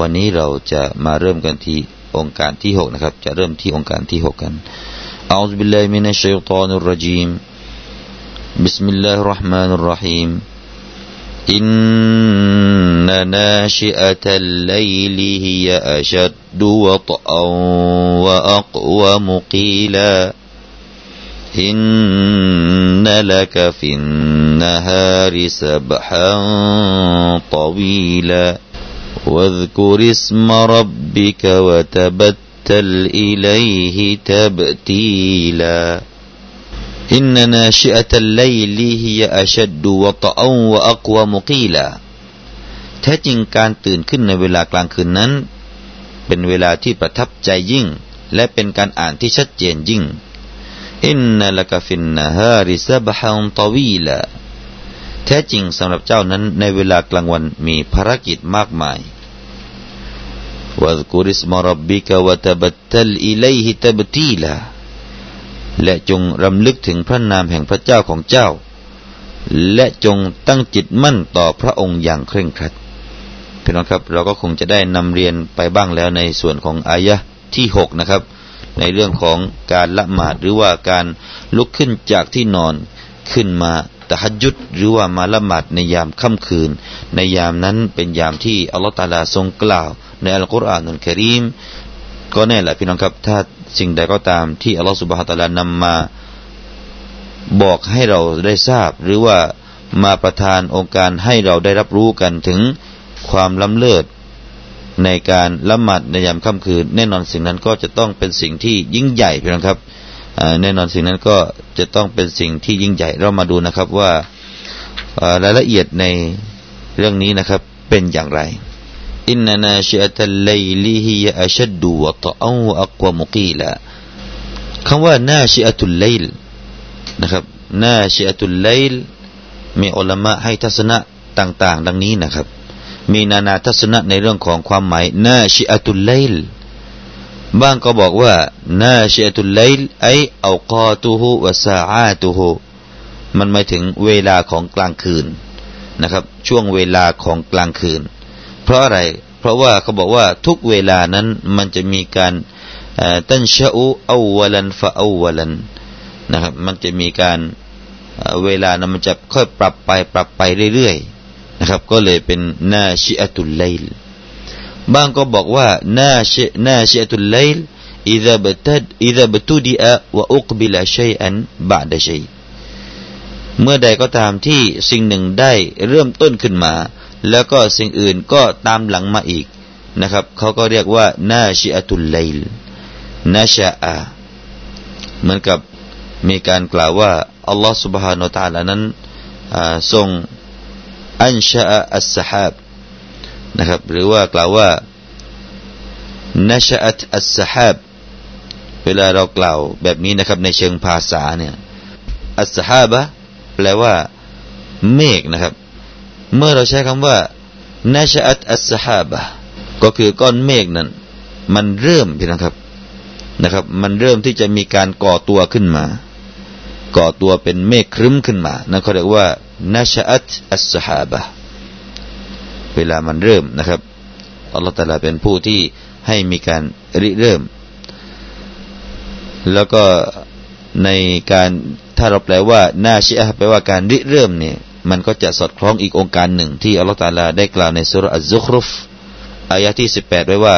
วันนี้เราจะมาเริ่มกันที่องค์การที่หกนะครับ จะเริ่มที่องค์การที่หกกันอัลลอฮฺบิลลาฮิมินัชชัยฏอนุรรจีม بسم الله الرحمن الرحيم إن ناشئة الليل هي أشد وطئا وأقوم قيلا إن لك في النهار سبحا طويلا واذكر اسم ربك وتبتل إليه تبتيلا إن ناشئة الليل هي أشد وطئا وأقوى مقيلا แท้จริงการตื่นขึ้นในเวลากลางคืนนั้น เป็นเวลาที่ประทับใจยิ่ง และเป็นการอ่านที่ชัดเจนยิ่ง อินนัลกฟินนฮาริซบฮันตวีลาแท้จริงสำหรับเจ้านั้นในเวลากลางวันมีภารกิจมากมาย วะกุริสมรับบิกวะตบัตตลอิเลหิตบตีลาและจงรำลึกถึงพระนามแห่งพระเจ้าของเจ้า และจงตั้งจิตมั่นต่อพระองค์อย่างเคร่งครัดพี่น้องครับ เราก็คงจะได้นำเรียนไปบ้างแล้วในส่วนของอายะที่หกนะครับ ในเรื่องของการละหมาดหรือว่าการลุกขึ้นจากที่นอนขึ้นมาตะฮัดยุดหรือว่ามาละหมาดในยามค่ำคืน ในยามนั้นเป็นยามที่อัลลอฮฺตาลาทรงกล่าว ในอัลกุรอานอัลกิริมก็แน่แหละพี่น้องครับถ้าสิ่งใดก็ตามที่อัลลอฮฺสุบฮฺตะลานำมาบอกให้เราได้ทราบ หรือว่ามาประทานองค์การให้เราได้รับรู้กันถึงความล้ำเลิศในการละหมาดในยามค่ำคืน แน่นอนสิ่งนั้นก็จะต้องเป็นสิ่งที่ยิ่งใหญ่พี่น้องครับแน่นอนสิ่งนั้นก็จะต้องเป็นสิ่งที่ยิ่งใหญ่เรามาดูนะครับว่ารายละเอียดในเรื่องนี้นะครับเป็นอย่างไร อินนานาชิอัตัลไลลีฮิยอัชดูวะตะอูอักวมุกีลาคำว่านาชิอัตุลไลลนะครับนาชิอัตุลไลลมีอุลมะให้ทัศนะต่าง ๆ ดังนี้นะครับ มีนานาทัศนะในเรื่องของความหมายนาชิอัตุลไลลบ้างก็บอกว่านาชิอัตุลไลลไอเอากาตุฮูวะซาอาตุฮูมันหมายถึงเวลาของกลางคืนนะครับ ช่วงเวลาของกลางคืน เพราะอะไร เพราะว่าเขาบอกว่าทุกเวลานั้นมันจะมีการตันชะอูอาวลันฟะอาวลันนะครับ มันจะมีการเวลานั้นมันจะค่อยปรับไปปรับไปเรื่อยๆนะครับ ก็เลยเป็นนาชิอัตุลไลลบางก็บอกว่านาชินาชิอัตุลไลล إذا بتد إذا بتدئ وأقبل شيئا بعد شيء เมื่อใดก็ตามที่สิ่งหนึ่งได้เริ่มต้นขึ้นมา แล้วก็สิ่งอื่นก็ตามหลังมาอีกนะครับเขาก็เรียกว่านาชิอัตุลไลลนาชาอาเหมือนกับมีการกล่าวว่าอัลลอฮฺ سبحانه และ تعالى นั้นทรงอันชาอัสฮาบนะครับหรือว่ากล่าวว่านาชาอัตอัสฮาบเวลาเรากล่าวแบบนี้นะครับในเชิงภาษาเนี่ยอัสฮาบะแปลว่าเมฆนะครับ เมื่อเราใช้คำว่านาชอัตอัสฮาบะก็คือก้อนเมฆนั้น มันเริ่มพี่นะครับนะครับ มันเริ่มที่จะมีการก่อตัวขึ้นมา ก่อตัวเป็นเมฆครึ้มขึ้นมานั่นเขาเรียกว่านาชอัตอัสฮาบะเวลามันเริ่มนะครับอัลลอฮฺตาลาเป็นผู้ที่ให้มีการริเริ่ม แล้วก็ในการถ้าเราแปลว่านาชิอะแปลว่าการริเริ่มเนี่ย มันก็จะสอดคล้องอีกองค์การหนึ่งที่อัลลอฮฺตาลาได้กล่าวในสุรอัลซุครุฟอายะที่สิบแปดไว้ว่า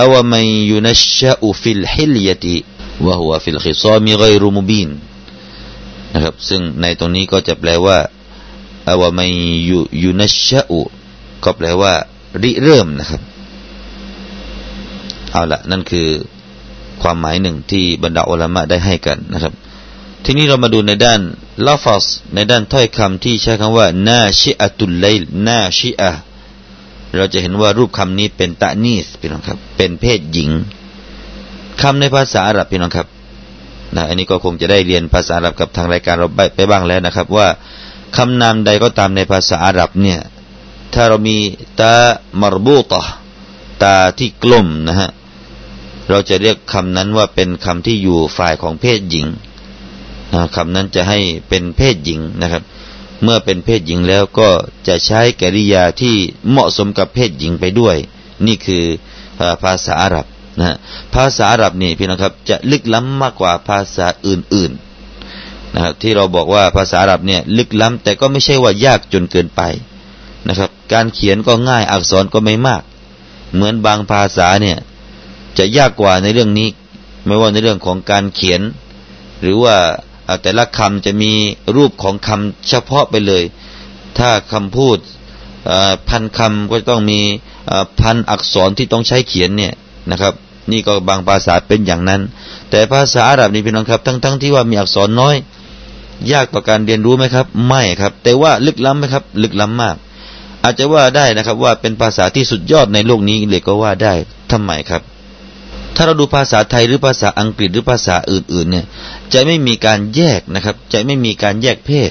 อาวมันينشأ في الحلية وهو في الخصام غير مبين นะครับซึ่งในตรงนี้ก็จะแปลว่าأومن ي ينشأ ก็แปลว่า ริเริ่มนะครับเอาละนั่นคือความหมายหนึ่งที่บรรดาอุละมาอ์ได้ให้กันนะครับ ทีนี้เรามาดูในด้านلفظในด้านถ้อยคำที่ใช้คำว่าناشئة الليل ناشئةเราจะเห็นว่ารูปคำนี้เป็นตะนีสพี่น้องครับ เป็นเพศหญิงคำในภาษาอาหรับพี่น้องครับนะอันนี้ก็คงจะได้เรียนภาษาอาหรับกับทางรายการเราไปบ้างแล้วนะครับ ว่าคำนามใดก็ตามในภาษาอาหรับเนี่ย ถ้าเรามีตามารบูตะตาที่กล่มนะฮะเราจะเรียกคำนั้นว่าเป็นคำที่อยู่ฝ่ายของเพศหญิง คำนั้นจะให้เป็นเพศหญิงนะครับ เมื่อเป็นเพศหญิงแล้วก็จะใช้กริยาที่เหมาะสมกับเพศหญิงไปด้วย นี่คือภาษาอาหรับนะภาษาอาหรับนี่พี่น้องครับจะลึกล้ำมากกว่าภาษาอื่นๆนะครับที่เราบอกว่าภาษาอาหรับเนี่ยลึกล้ำแต่ก็ไม่ใช่ว่ายากจนเกินไปนะครับ การเขียนก็ง่ายอักษรก็ไม่มาก เหมือนบางภาษาเนี่ยจะยากกว่าในเรื่องนี้ ไม่ว่าในเรื่องของการเขียน หรือว่า แต่ละคำจะมีรูปของคำเฉพาะไปเลย ถ้าคำพูดพันคำก็ต้องมีพันอักษรที่ต้องใช้เขียนเนี่ยนะครับ นี่ก็บางภาษาเป็นอย่างนั้น แต่ภาษาอาหรับนี่พี่น้องครับ ทั้งๆทที่ว่ามีอักษรน้อย ยากต่อการเรียนรู้ไหมครับ ไม่ครับ แต่ว่าลึกล้ำไหมครับ ลึกล้ำมาก อาจจะว่าได้นะครับว่าเป็นภาษาที่สุดยอดในโลกนี้เลยก็ว่าได้ทำไมครับ ถ้าเราดูภาษาไทยหรือภาษาอังกฤษหรือภาษาอื่นๆ เนี่ย จะไม่มีการแยกนะครับ จะไม่มีการแยกเพศ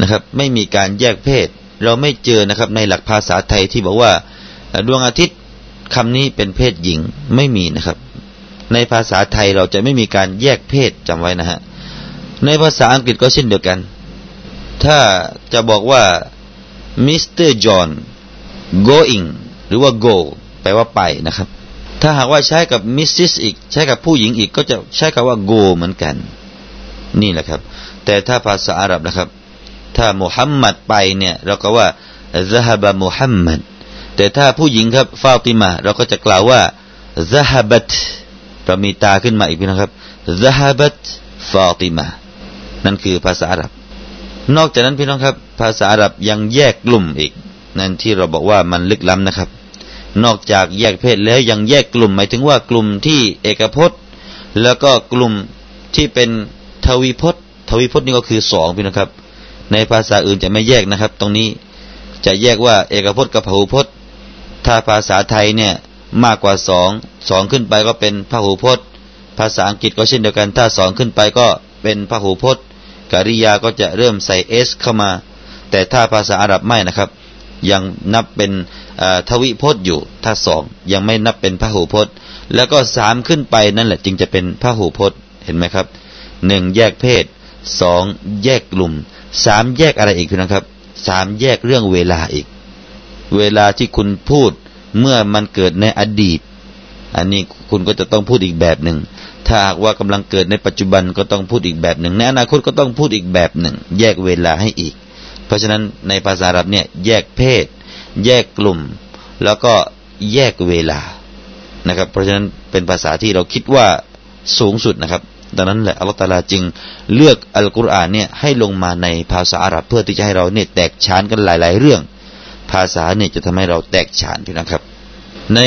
นะครับ ไม่มีการแยกเพศ เราไม่เจอนะครับในหลักภาษาไทยที่บอกว่าดวงอาทิตย์คำนี้เป็นเพศหญิงไม่มีนะครับ ในภาษาไทยเราจะไม่มีการแยกเพศจำไว้นะฮะในภาษาอังกฤษก็เช่นเดียวกัน ถ้าจะบอกว่ามิสเตอร์จอห์น going หรือว่า go แปลว่าไปนะครับ ถ้าหากว่าใช้กับมิสซิสอีกใช้กับผู้หญิงอีกก็จะใช้คำว่าโกเหมือนกัน นี่แหละครับ แต่ถ้าภาษาอาหรับนะครับ ถ้ามุฮัมมัดไปเนี่ยเราก็ว่า ذهب มุฮัมมัดแต่ถ้าผู้หญิงครับฟาติมาเราก็จะกล่าวว่า ذهبت เรามีตาขึ้นมาอีกพี่นะครับ ذهبت ฟาติมานั่นคือภาษาอาหรับ นอกจากนั้นพี่น้องครับ ภาษาอาหรับยังแยกกลุ่มอีก นั่นที่เราบอกว่ามันลึกล้ำนะครับ นอกจากแยกเพศแล้วยังแยกกลุ่ม หมายถึงว่ากลุ่มที่เอกพจน์ แล้วก็กลุ่มที่เป็นทวีพจน์ ทวีพจน์นี่ก็คือสองพี่นะครับ ในภาษาอื่นจะไม่แยกนะครับ ตรงนี้จะแยกว่าเอกพจน์กับพหูพจน์ ถ้าภาษาไทยเนี่ยมากกว่าสองสองขึ้นไปก็เป็นพหูพจน์ ภาษาอังกฤษก็เช่นเดียวกัน ถ้าสองขึ้นไปก็เป็นพหูพจน์กริยาก็จะเริ่มใส่เอสเข้ามา แต่ถ้าภาษาอาหรับไม่นะครับ ยังนับเป็นทวิพจน์อยู่ถ้าสองยังไม่นับเป็นพหูพจน์ แล้วก็สามขึ้นไปนั่นแหละจึงจะเป็นพหูพจน์เห็นไหมครับหนึ่งแยกเพศสองแยกกลุ่มสามแยกอะไรอีกนะครับสามแยกเรื่องเวลาอีก เวลาที่คุณพูดเมื่อมันเกิดในอดีต อันนี้คุณก็จะต้องพูดอีกแบบหนึ่งถ้าหากว่ากำลังเกิดในปัจจุบันก็ต้องพูดอีกแบบหนึ่งในอนาคตก็ต้องพูดอีกแบบหนึ่ง แยกเวลาให้อีก เพราะฉะนั้นในภาษาอับเนี่ยแยกเพศ แยกกลุ่ม แล้วก็แยกเวลานะครับ เพราะฉะนั้นเป็นภาษาที่เราคิดว่าสูงสุดนะครับ ดังนั้นแหละอัลลอฮฺตาลาจึงเลือกอัลกุรอานเนี่ยให้ลงมาในภาษาอาหรับเพื่อที่จะให้เราเนี่ยแตกฉานกันหลาย ๆ เรื่อง ภาษาเนี่ยจะทำให้เราแตกฉานพี่นะครับ ใน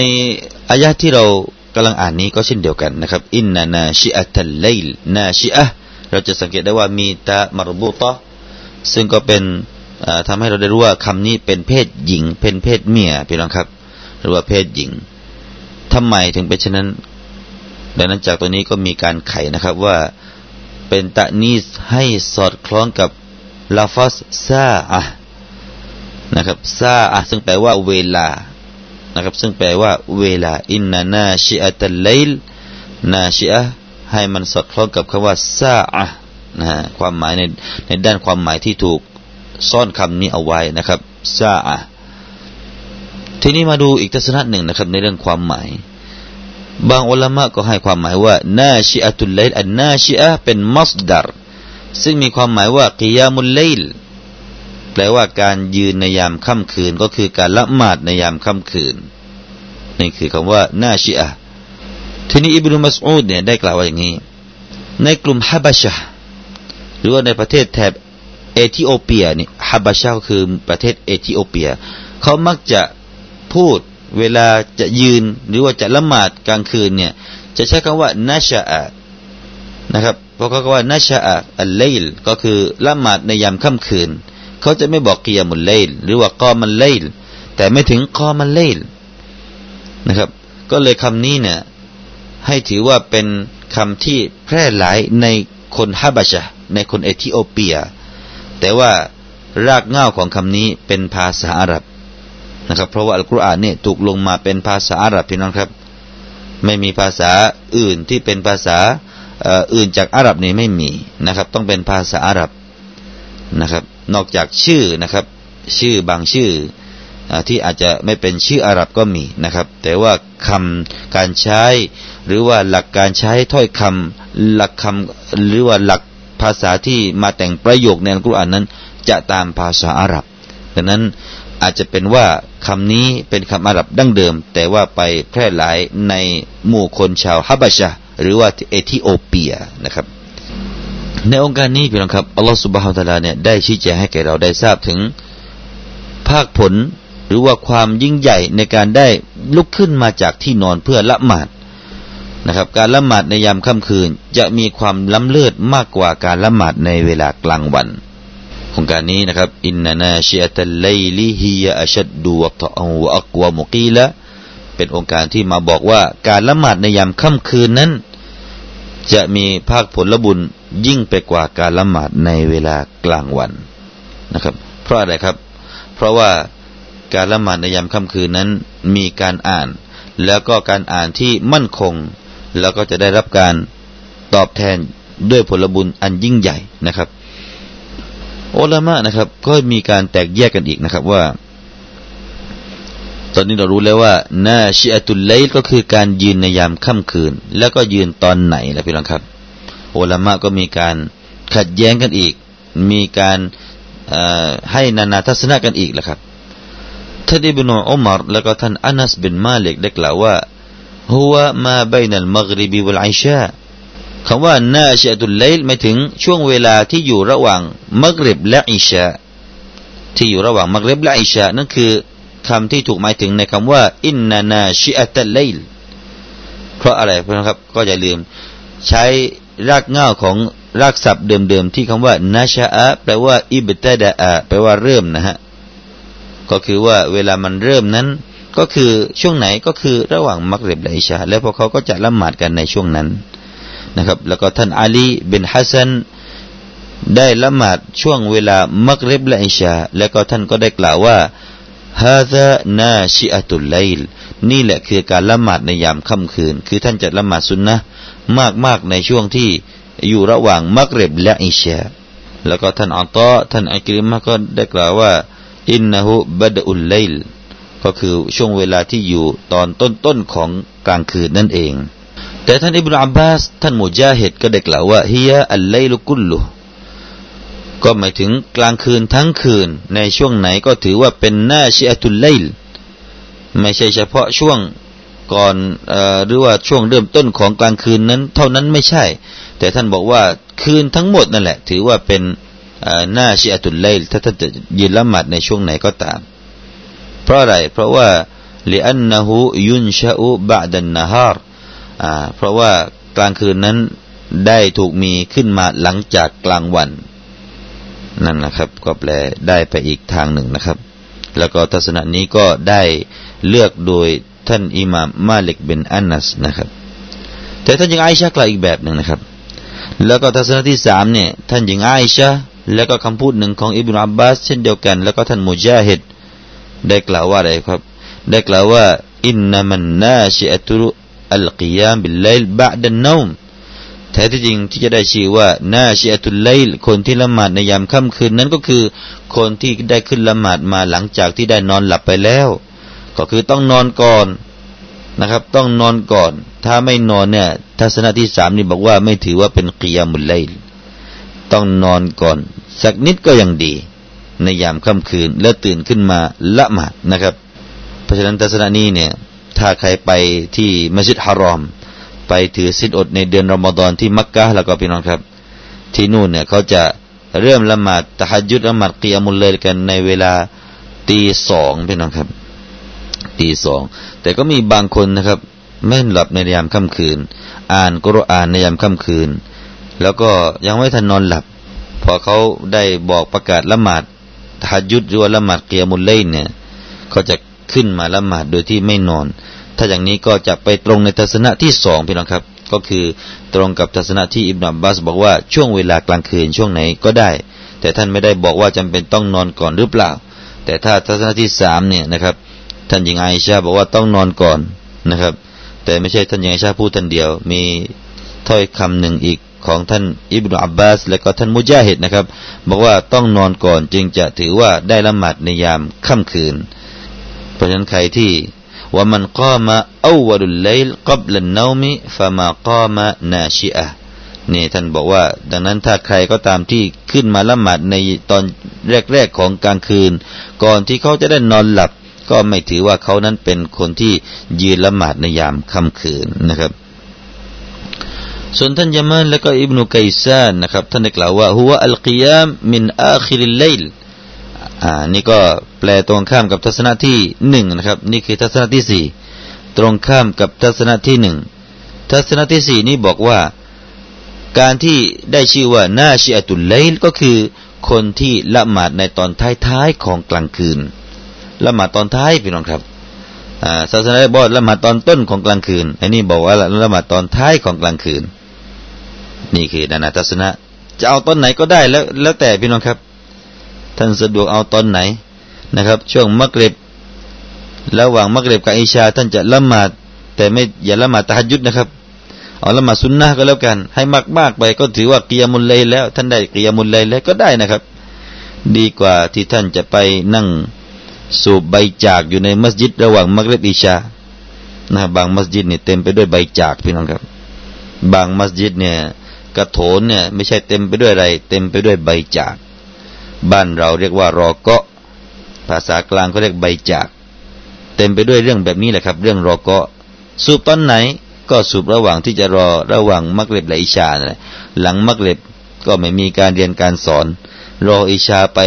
อายะที่เรากำลังอ่านนี้ก็เช่นเดียวกันนะครับอินนานาชิอะตัลไลลนาชิอะเราจะสังเกตได้ว่ามีตามารบุตะ ซึ่งก็เป็นทำให้เราได้รู้ว่าคำนี้เป็นเพศหญิง เป็นเพศเมียพี่น้องครับ หรือว่าเพศหญิงทำไมถึงเป็นเช่นนั้น ดังนั้นจากตัวนี้ก็มีการไขนะครับว่าเป็นตะนีสให้สอดคล้องกับลาฟัสซาอะนะครับซาอะซึ่งแปลว่าเวลานะครับ ซึ่งแปลว่าเวลาอินนานาชิอะตัลไลลนาชิอะให้มันสอดคล้องกับคำว่าซาอะ นะฮะความหมายในในด้านความหมายที่ถูกซ่อนคำนี้เอาไว้นะครับซาอะทีนี้มาดูอีกทัศนะหนึ่งนะครับ ในเรื่องความหมาย บางอุลามะก็ให้ความหมายว่านาชิอะตุลไลลอันนาชิอะเป็นมัสดารซึ่งมีความหมายว่ากิยามุลไลลแปลว่าการยืนในยามค่ำคืนก็คือการละหมาดในยามค่ำคืนนี่คือคำว่านาชิอะทีนี้อิบนุมัสอูดเนี่ยได้กล่าวว่าอย่างนี้ ในกลุ่มฮะบะชะ รือว่าในประเทศแถบเอธิโอเปียนี่ฮับบาชาคือประเทศเอธิโอเปีย เขามักจะพูดเวลาจะยืนหรือว่าจะละหมาดกลางคืนเนี่ย จะใช้คำว่านาชาอะนะครับเพราะเขาว่านาชาอะอัลเลลก็คือละหมาดในยามค่ำคืน เขาจะไม่บอกกิยามุลเลลหรือว่ากอมันเลลแต่ไม่ถึงคอมันเลลนะครับ ก็เลยคำนี้เนี่ยให้ถือว่าเป็นคำที่แพร่หลายในคนฮาบะชะ ในคนเอธิโอเปีย แต่ว่ารากเหง้าของคำนี้เป็นภาษาอาหรับนะครับ เพราะว่าอัลกุรอานเนี่ยถูกลงมาเป็นภาษาอาหรับพี่น้องครับ ไม่มีภาษาอื่นที่เป็นภาษาอื่นจากอาหรับนี่ไม่มีนะครับ ต้องเป็นภาษาอาหรับนะครับ นอกจากชื่อนะครับ ชื่อบางชื่อที่อาจจะไม่เป็นชื่ออาหรับก็มีนะครับ แต่ว่าคำการใช้ หรือว่าหลักการใช้ถ้อยคำหลักคำหรือว่าหลักาษาที่มาแต่งประโยคในอัลกุรอานนั้น จะตามภาษาอาหรับดังนั้นอาจจะเป็นว่าคำนี้เป็นคำอาหรับดั้งเดิม แต่ว่าไปแพร่หลายในหมู่คนชาวฮับชะหรือว่าเอธิโอเปียนะครับ ในองค์การนี้พี่น้องครับอัลลอฮฺสุบฮาวตะลาเนี่ยได้ชี้แจงให้แก่เราได้ทราบถึงภาคผลหรือว่าความยิ่งใหญ่ในการได้ลุกขึ้นมาจากที่นอนเพื่อละหมาด นะครับ การละหมาดในยามค่ำคืน จะมีความล้ำเลิศมากกว่าการละหมาดในเวลากลางวันโครงการนี้นะครับอินนานาชิอัตัลไลลิฮิยะอัชดดูวะตะวอักวะมุกีละเป็นองค์การที่มาบอกว่าการละหมาดในยามค่ำคืนนั้น จะมีภาคผลบุญยิ่งไปกว่าการละหมาดในเวลากลางวันนะครับ เพราะอะไรครับ เพราะว่าการละหมาดในยามค่ำคืนนั้นมีการอ่าน แล้วก็การอ่านที่มั่นคง แล้วก็จะได้รับการตอบแทนด้วยผลบุญอันยิ่งใหญ่นะครับโอลามะนะครับ ก็มีการแตกแยกกันอีกนะครับว่า ตอนนี้เรารู้แล้วว่านาชิอตุลไลก็คือการยืนในยามค่ำคืน แล้วก็ยืนตอนไหนล่ะพี่น้องครับโอลามะก็มีการขัดแย้งกันอีก มีการให้นานาทัศนะกันอีกแหละครับท่านอิบนุอุมารแล้วก็ท่านอานัสบินมาลิกได้กล่าวว่า หัวมาบนัลมักริบีวัลไอชาคำว่านาชตุลไลลหมายถึงช่วงเวลาที่อยู่ระหว่างมักริบและอิชาที่อยู่ระหว่างมักริบและอิชานั่นคือคำที่ถูกหมายถึงในคำว่าอินนานาชิอัตไลลเพราะอะไรเพราะครับก็อย่าลืม ใช้รากเง้าของรากศัพท์เดิมๆที่คำว่านาชาอะแปลว่าอิบตะดะอะแปลว่าเริ่มนะฮะก็คือว่าเวลามันเริ่มนั้น ก็คือช่วงไหนก็คือระหว่างมักริบและอิชาแล้วพวกเขาก็จะละหมาดกันในช่วงนั้นนะครับ แล้วก็ท่านอาลีบินฮัสซันได้ละหมาดช่วงเวลามักริบและอิชาแล้วก็ท่านก็ได้กล่าวว่าฮาซานาชิอัตุลไลลนี่แหละคือการละหมาดในยามค่ำคืน คือท่านจะละหมาดสุนนะมากๆในช่วงที่อยู่ระหว่างมักริบและอิชาแล้วก็ท่านอัลตอท่านอักริมะก็ได้กล่าวว่าอินนะฮุบัดอุลไลล ก็คือช่วงเวลาที่อยู่ตอนต้นๆของกลางคืนนั่นเอง แต่ท่านอิบนาอับบาสท่านมุจาฮิดก็ได้กล่าวว่าฮียอัลไลลุกุลลุก็หมายถึงกลางคืนทั้งคืน ในช่วงไหนก็ถือว่าเป็นหน้าชิอัตุลไลลไม่ใช่เฉพาะช่วงก่อนหรือว่าช่วงเริ่มต้นของกลางคืนนั้น เท่านั้นไม่ใช่ แต่ท่านบอกว่าคืนทั้งหมดนั่นแหละ ถือว่าเป็นหน้าชีอะตุลไลถ้าท่านจะยืนละหมาดในช่วงไหนก็ตาม เพราะอะไรเพราะว่าลิอันนะฮูยุนชาอุบะดันนาฮาร์เพราะว่ากลางคืนนั้นได้ถูกมีขึ้นมาหลังจากกลางวัน นั่นนะครับ ก็แปลได้ไปอีกทางหนึ่งนะครับ แล้วก็ทัศนะนี้ก็ได้เลือกโดยท่านอิหม่ามมาลิกเบนอานัสนะครับ แต่ท่านยังไอชากล่าวอีกแบบหนึ่งนะครับ แล้วก็ทัศนะที่สามเนี่ยท่านยังไอชาแล้วก็คำพูดหนึ่งของอิบนาอับบาสเช่นเดียวกัน แล้วก็ท่านมุจาฮิด ได้กล่าวว่าอะไรครับ ได้กล่าวว่าอินนามันนาชิอัตุอัลกิยามบิลไลล์บะดันนอมแท้ที่จริงที่จะได้ชื่อว่านาชิอัตุลไลล์คนที่ละหมาดในยามค่ำคืนนั้นก็คือ คนที่ได้ขึ้นละหมาดมาหลังจากที่ได้นอนหลับไปแล้ว ก็คือต้องนอนก่อนนะครับ ต้องนอนก่อน ถ้าไม่นอนเนี่ยทัศนะที่สามนี่บอกว่าไม่ถือว่าเป็นกิยามุลไลล์ต้องนอนก่อน สักนิดก็ยังดี ในยามค่ำคืน แล้วตื่นขึ้นมาละหมาดนะครับ เพราะฉะนั้นทัศนะนี้เนี่ยถ้าใครไปที่มัสยิดฮารอม ไปถือสิทธิอดในเดือนรอมฎอนที่มักกะแล้วก็พี่น้องครับ ที่นู่นเนี่ยเขาจะเริ่มละหมาดตะฮัจุดละหมาดกิยามุลเลยกันในเวลาตีสองพี่น้องครับตีสองแต่ก็มีบางคนนะครับ ไม่หลับในยามค่ำคืน อ่านกุรอานในยามค่ำคืน แล้วก็ยังไม่ทันนอนหลับ พอเขาได้บอกประกาศละหมาด ทัดยุดหรือว่าละหมาดเกียมุลเล่นเนี่ยก็จะขึ้นมาละหมาดโดยที่ไม่นอน ถ้าอย่างนี้ก็จะไปตรงในทัศนะที่สองพี่น้องครับ ก็คือตรงกับทัศนะที่อิบนาบัสบอกว่าช่วงเวลากลางคืนช่วงไหนก็ได้ แต่ท่านไม่ได้บอกว่าจำเป็นต้องนอนก่อนหรือเปล่า แต่ถ้าทัศนะที่สามเนี่ยนะครับท่านหญิงไอชาบอกว่าต้องนอนก่อนนะครับ แต่ไม่ใช่ท่านหญิงไอชาพูดท่านเดียว มีถ้อยคำหนึ่งอีก ของท่านอิบนาอับบาส และก็ท่านมุจาฮิดนะครับ บอกว่าต้องนอนก่อนจึงจะถือว่าได้ละหมาดในยามค่ำคืน เพราะฉะนั้นใครที่ว่ามันก้ามาอวลุลไลลกับลันนามิฟะมาก้ามานาชิอะนี่ท่านบอกว่า ดังนั้นถ้าใครก็ตามที่ขึ้นมาละหมาดในตอนแรกๆของกลางคืน ก่อนที่เขาจะได้นอนหลับ ก็ไม่ถือว่าเขานั้นเป็นคนที่ยืนละหมาดในยามค่ำคืนนะครับ ส่วนท่านยามานและก็อิบนุกัยซานนะครับท่านได้กล่าวว่าหัวอัลกิยามมินอาคิริลเลลอ่านี่ก็แปลตรงข้ามกับทัศนะที่หนึ่งนะครับนี่คือทัศนะที่สี่ตรงข้ามกับทัศนะที่หนึ่งทัศนะที่สี่นี้บอกว่า การที่ได้ชื่อว่านาชิอตุลเลลก็คือคนที่ละหมาดในตอนท้ายๆของกลางคืน ละหมาดตอนท้ายพี่น้องครับศาสนาบอกละหมาดตอนต้นของกลางคืน อันนี้บอกว่าละหมาดตอนท้ายของกลางคืน นี่คือนานาทัศนะ จะเอาตอนไหนก็ได้แล้วแล้วแต่พี่น้องครับ ท่านสะดวกเอาตอนไหนนะครับ ช่วงมักเร็บระหว่างมักเร็บกับอิชา ท่านจะละหมาดแต่ไม่อย่าละหมาดตะฮัยุดนะครับเอาละหมาดสุนนะก็แล้วกัน ให้มากมากไปก็ถือว่ากิยามุลเลยแล้ว ท่านได้กิยามุลเลยแล้วก็ได้นะครับ ดีกว่าที่ท่านจะไปนั่งสูบใบจากอยู่ในมัสยิด ระหว่างมักเร็บอิชานะบางมัสยิดเนี่ยเต็มไปด้วยใบจากพี่น้องครับ บางมัสยิดเนี่ย กระโถนเนี่ย ไม่ใช่เต็มไปด้วยอะไร เต็มไปด้วยใบจาก บ้านเราเรียกว่ารอเกาะ ภาษากลางเขาเรียกใบจาก เต็มไปด้วยเรื่องแบบนี้แหละครับ เรื่องรอเกาะ สูบตอนไหนก็สูบระหว่างที่จะรอระหว่างมักเล็บและอิชานะหลังมักเล็บก็ไม่มีการเรียนการสอน รออิชาไป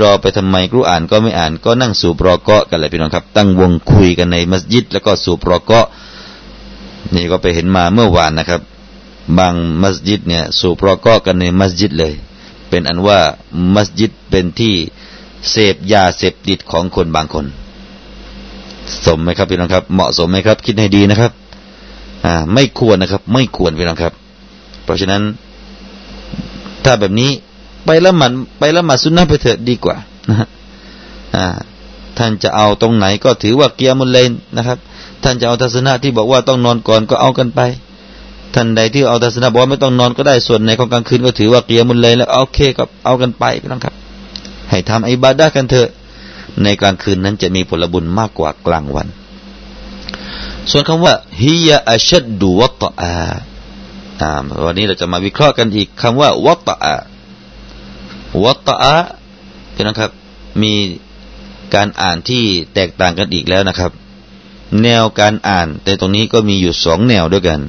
รอไปทำไมครูอ่านก็ไม่อ่าน ก็นั่งสูบรอเกาะกันเลยพี่น้องครับ ตั้งวงคุยกันในมัสยิด แล้วก็สูบรอเกาะนี่ก็ไปเห็นมาเมื่อวานนะครับ บางมัสยิดเนี่ยสูบรอก็กันในมัสยิดเลย เป็นอันว่ามัสยิดเป็นที่เสพยาเสพติดของคนบางคน สมไหมครับพี่น้องครับ เหมาะสมไหมครับ คิดให้ดีนะครับ อ่า ไม่ควรนะครับ ไม่ควรพี่น้องครับ เพราะฉะนั้น ถ้าแบบนี้ไปละหมันไปละหมาดสุนนะไปเถิดดีกว่านะฮะอ่าท่านจะเอาตรงไหนก็ถือว่าเกียร์มุลเลนนะครับ ท่านจะเอาทัศนะที่บอกว่าต้องนอนก่อนก็เอากันไป ท่านใดที่เอาทัศนะบอกว่าไม่ต้องนอนก็ได้ส่วนในของกลางคืนก็ถือว่าเกียมุลเลยแล้วโอเคก็เอากันไปพี่น้องครับ ให้ทำอิบาดะกันเถอะ ในกลางคืนนั้นจะมีผลบุญมากกว่ากลางวัน ส่วนคำว่าฮิยาอัชดดูวัตอาวันนี้เราจะมาวิเคราะห์กันอีกคำว่าวัตอาวัตอาพี่น้องครับ มีการอ่านที่แตกต่างกันอีกแล้วนะครับ แนวการอ่าน แต่ตรงนี้ก็มีอยู่สองแนวด้วยกัน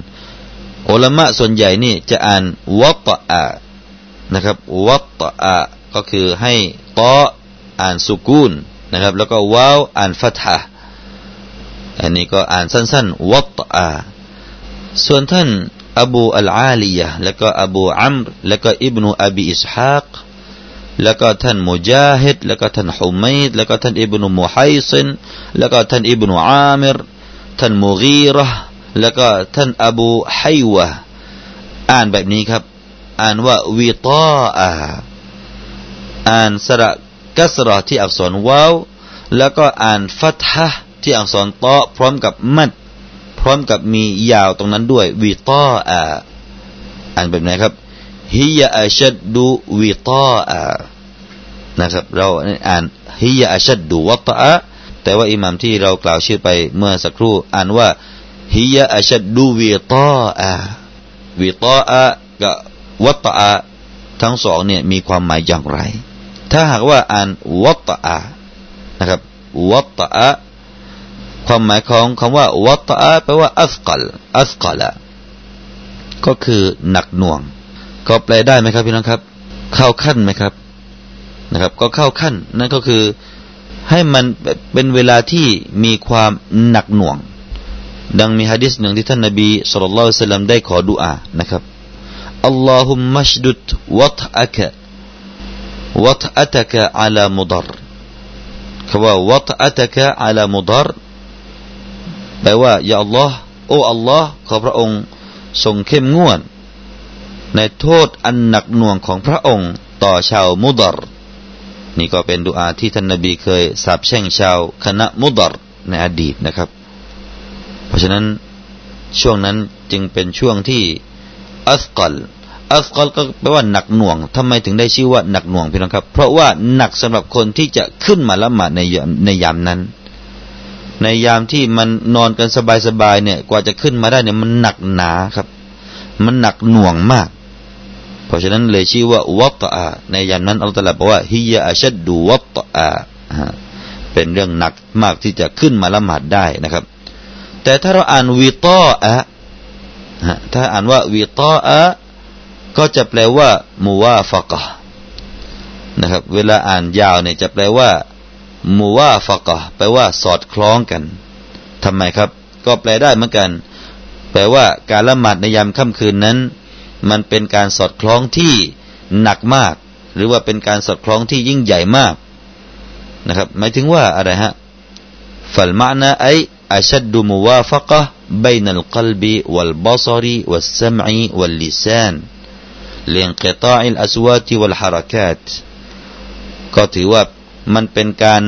อุลามะส่วนใหญ่นี่จะอ่านวัตอะนะครับวัตอะก็คือให้ตออ่านสุกูนนะครับ แล้วก็วาวอ่านฟัตฮะอันนี้ก็อ่านสั้นๆวัตอะส่วนท่านอบูอัลอาลียะแล้วก็อบูอัมรแล้วก็อิบนุอบีอิสฮากแล้วก็ท่านมุจาฮิดแล้วก็ท่านฮุมัยดแล้วก็ท่านอิบนุมุฮัยซินแล้วก็ท่านอิบนุอามิรท่านมุกีระ แล้วก็ท่านอบูไฮวะอ่านแบบนี้ครับ อ่านว่าวิตาอาอ่านสระกัสระที่อักษรวาวแล้วก็อ่านฟัตฮะที่อักษรตอพร้อมกับมัดพร้อมกับมียาวตรงนั้นด้วยวิตาอาอ่านแบบไหนครับฮิยาอัชดดูวิตาอานะครับ เราอ่านฮิยาอัชดดูวัตอาแต่ว่าอิหมัมที่เรากล่าวชื่อไปเมื่อสักครู่อ่านว่า ฮิยอัชดูวิตาอะวิตาอะกับวัตอะทั้งสองเนี่ยมีความหมายอย่างไร ถ้าหากว่าอ่านวัตอะนะครับวัตอะความหมายของคำว่าวัตอะแปลว่าอัสกัลอัสกัลก็คือหนักหน่วง ก็แปลได้ไหมครับพี่น้องครับ เข้าขั้นไหมครับนะครับ ก็เข้าขั้นนั่นก็คือให้มันเป็นเวลาที่มีความหนักหน่วง ดังมีฮะดิษหนึ่งที่ท่านนบีสุลต่านลได้ขอดุอานะครับอัลลอฮุมมัชดุดวัตอะกะวัตอะตะกะอัลามุดรคำว่าวัตอัตกะอัลามุดรแปลว่ายาอัลลอฮ์โอ้อัลลอฮ์ขอพระองค์ทรงเข้มงวด ในโทษอันหนักหน่วงของพระองค์ ต่อชาวมุดรนี่ก็เป็นดุอาที่ท่านนบีเคยสาบแช่งชาวคณะมุดรในอดีตนะครับ ราะฉะนั้นช่วงนั้นจึงเป็นช่วงที่อัสกลอัสกลก็แปลว่าหนักหน่วงทำไมถึงได้ชื่อว่าหนักหน่วงพี่น้องครับ เพราะว่าหนักสำหรับคนที่จะขึ้นมาละหมาดในในยามนั้น ในยามที่มันนอนกันสบายๆเนี่ย กว่าจะขึ้นมาได้เนี่ยมันหนักหนาครับ มันหนักหน่วงมาก เพราะฉะนั้นเลยชื่อว่าวัตอาในยามนั้นอัลลอฮฺบอกว่าฮิยาอัชดดูวัตอาเป็นเรื่องหนักมากที่จะขึ้นมาละหมาดได้นะครับ แต่ถ้าเราอ่านวิตออะถ้าอ่านว่าวิตออะก็จะแปลว่ามูวาฟะกะนะครับ เวลาอ่านยาวเนี่ยจะแปลว่ามูวาฟะกะแปลว่าสอดคล้องกันทำไมครับ ก็แปลได้เหมือนกัน แปลว่าการละหมาดในยามค่ำคืนนั้น มันเป็นการสอดคล้องที่หนักมาก หรือว่าเป็นการสอดคล้องที่ยิ่งใหญ่มากนะครับ หมายถึงว่าอะไรฮะฟัลมานะไอ อัชดมุวาฟะกะ بين القلب والبصر والسمع واللسان لانقطاع الأصوات والحركات ก็ถือว่ามันเป็นการ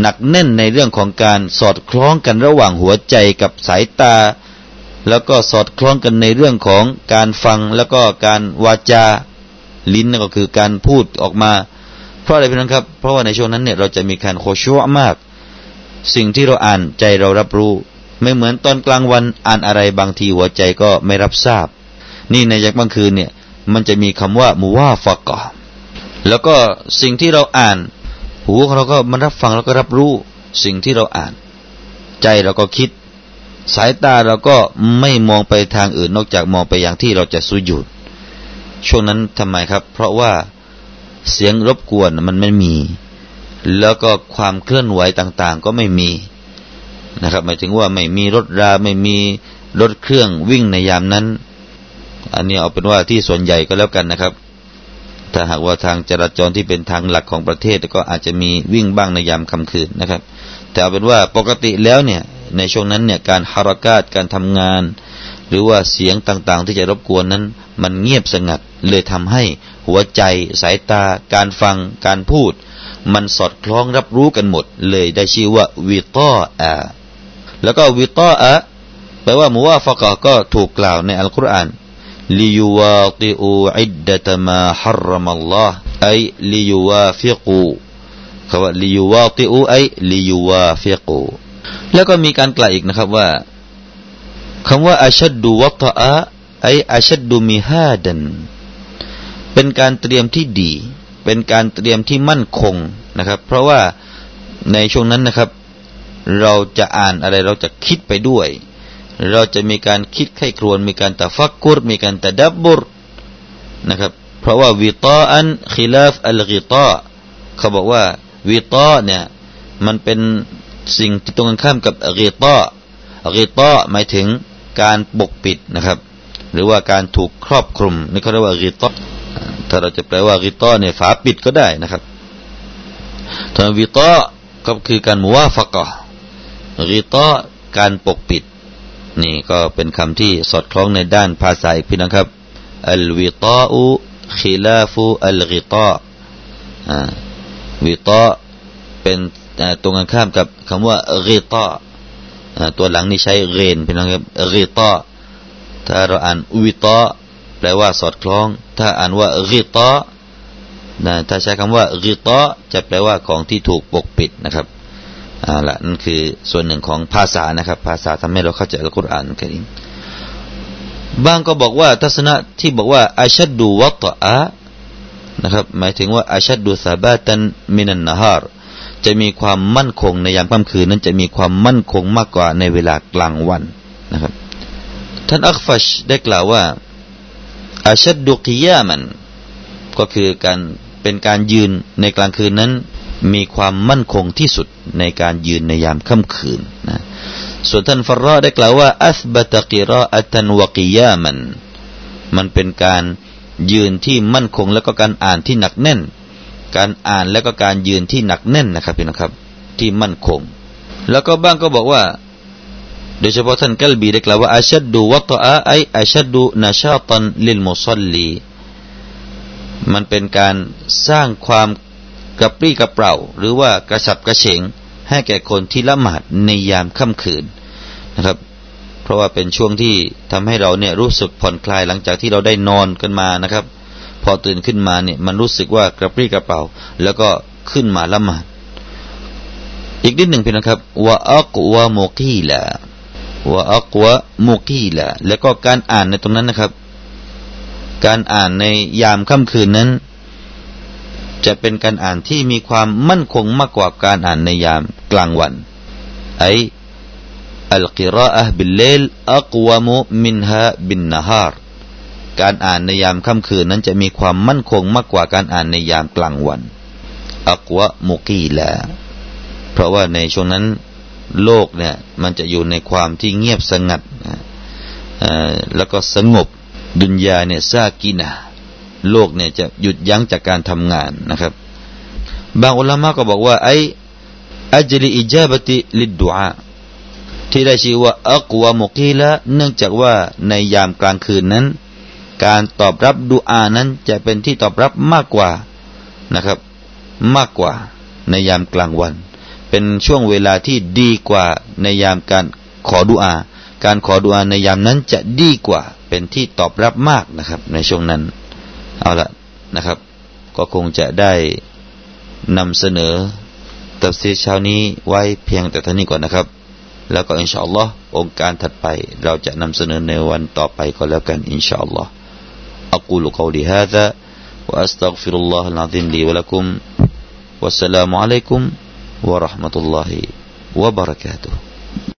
หนักแน่นในเรื่องของการสอดคล้องกันระหว่างหัวใจกับสายตา แล้วก็สอดคล้องกันในเรื่องของการฟังแล้วก็การวาจาลิ้นก็คือการพูดออกมา เพราะอะไรพี่น้องครับ เพราะว่าในช่วงนั้นเนี่ยเราจะมีการโคชัวมาก สิ่งที่เราอ่านใจเรารับรู้ ไม่เหมือนตอนกลางวันอ่านอะไรบางทีหัวใจก็ไม่รับทราบ นี่ในยักบางคืนเนี่ยมันจะมีคำว่ามูวาฟะกะแล้วก็สิ่งที่เราอ่าน หูของเราก็มันรับฟังแล้วก็รับรู้ สิ่งที่เราอ่าน ใจเราก็คิด สายตาเราก็ไม่มองไปทางอื่นนอกจากมองไปอย่างที่เราจะสุญูดช่วงนั้นทำไมครับ เพราะว่าเสียงรบกวนมันไม่มี แล้วก็ความเคลื่อนไหวต่าง ๆ ก็ไม่มีนะครับหมายถึงว่าไม่มีรถราไม่มีรถเครื่องวิ่งในยามนั้น อันนี้เอาเป็นว่าที่ส่วนใหญ่ก็แล้วกันนะครับ ถ้าหากว่าทางจราจรที่เป็นทางหลักของประเทศก็อาจจะมีวิ่งบ้างในยามค่ำคืนนะครับ แต่เอาเป็นว่าปกติแล้วเนี่ยในช่วงนั้นเนี่ยการฮารากาศการทำงาน หรือว่าเสียงต่างๆ ที่จะรบกวนนั้น มันเงียบสงัดเลยทำให้หัวใจสายตา การฟังการพูด มันสอดคล้องรับรู้กันหมด เลยได้ชื่อว่าوطاء แล้วก็ وطاء แปลว่า موافقة ก็ถูกกล่าวในอัลกุรอานليواطئوا عدة ما حرم الله أي ليوافقوا คำว่า ليواطئوا أي ليوافقوا แล้วก็มีการกล่าวอีกนะครับว่าคำว่าอาชัดดูวัตอะไออาชัดดูมิฮาดันเป็นการเตรียมที่ดี เป็นการเตรียมที่มั่นคงนะครับ เพราะว่าในช่วงนั้นนะครับ เราจะอ่านอะไรเราจะคิดไปด้วย เราจะมีการคิดไข้ครวนมีการตะฟักกุรมีการตะดับบุรนะครับเพราะว่าวิตาอันขิลาฟอัลกิตาเขาบอกว่าวิตาเนี่ยมันเป็นสิ่งที่ตรงกันข้ามกับกิตากิตาหมายถึงการปกปิดนะครับ หรือว่าการถูกครอบคลุมนี่เขาเรียกว่ากิตา ถ้าเราจะแปลว่ากิตาเนี่ยฝาปิดก็ได้นะครับถ้าวิตาก็คือการมัวฟักะกิตาการปกปิด นี่ก็เป็นคำที่สอดคล้องในด้านภาษาอีกพี่นะครับอัลวิตาอุขิลาฟูอัลกิตาวิตาเป็นตรงกันข้ามกับคำว่ากิตาตัวหลังนี่ใช้เรนพี่น้องครับกิตาถ้าเราอ่านวิตา แปลว่าสอดคล้อง ถ้าอ่านว่ากิตาถ้าใช้คำว่ากิตาจะแปลว่าของที่ถูกปกปิดนะครับอ่าละนั่นคือส่วนหนึ่งของภาษานะครับ ภาษาทำให้เราเข้าใจอัลกุรอานกันเองบางก็บอกว่าทัศนะที่บอกว่าอาชัดดูวัตอะนะครับ หมายถึงว่าอาชัดดูซาบาตันมินันนาฮาร์จะมีความมั่นคงในยามค่ำคืนนั้นจะมีความมั่นคงมากกว่าในเวลากลางวันนะครับ ท่านอัคฟัชได้กล่าวว่า อาชัดดูกิยามัน ก็คือการเป็นการยืนในกลางคืนนั้น มีความมั่นคงที่สุดในการยืนในยามค่ำคืนนะส่วนท่านฟรอได้กล่าวว่าอัสบตะกิรออัตันวกิยามัน มันเป็นการยืนที่มั่นคงแล้วก็การอ่านที่หนักแน่น การอ่านแล้วก็การยืนที่หนักแน่นนะครับพี่นะครับ ที่มั่นคง แล้วก็บ้างก็บอกว่า โดยเฉพาะท่านกัลบีได้กล่าวว่าอาชัดดูวัตอาไออาชัดดูนาชาตันลิลมุซัลลีมันเป็นการสร้างความกระปรี้กระเปร่า หรือว่ากระสับกระเฉง ให้แก่คนที่ละหมาดในยามค่ำคืนนะครับ เพราะว่าเป็นช่วงที่ทำให้เราเนี่ยรู้สึกผ่อนคลายหลังจากที่เราได้นอนกันมานะครับ พอตื่นขึ้นมาเนี่ยมันรู้สึกว่ากระปรี้กระเปร่า แล้วก็ขึ้นมาละหมาดอีกนิดหนึ่งพี่นะครับว่าอักวะโมกีละ วอักวะโมกีละแล้วก็การอ่านในตรงนั้นนะครับ การอ่านในยามค่ำคืนนั้น จะเป็นการอ่านที่มีความมั่นคงมากกว่าการอ่านในยามกลางวันأي القراءة بالليل أقوم منها بالنهار การอ่านในยามค่ำคืนนั้นจะมีความมั่นคงมากกว่าการอ่านในยามกลางวันأقوم قيلا เพราะว่าในช่วงนั้น โลกเนี่ยมันจะอยู่ในความที่เงียบสงัดแล้วก็สงบدنيا เนี่ย ساكنة โลกเนี่ยจะหยุดยั้งจากการทำงานนะครับ บางอุลามะก็บอกว่าไออัจลิอิจาบติลิดดุอาที่ได้ชื่อว่าอักวามุกีละเนื่องจากว่าในยามกลางคืนนั้น การตอบรับดุอานั้นจะเป็นที่ตอบรับมากกว่านะครับ มากกว่าในยามกลางวัน เป็นช่วงเวลาที่ดีกว่าในยามการขอดุอา การขอดุอาในยามนั้นจะดีกว่า เป็นที่ตอบรับมากนะครับ ในช่วงนั้นเอาละนะครับ ก็คงจะได้นำเสนอตับซีเช้านี้ไว้เพียงแต่เท่านี้ก่อนนะครับ แล้วก็อินชาอัลลอฮ์องค์การถัดไป เราจะนำเสนอในวันต่อไปก็แล้วกันอินชาอัลลอฮ์ أقول قولي هذا وأستغفر الله العظيم لي ولكم والسلام عليكم ورحمة الله وبركاته.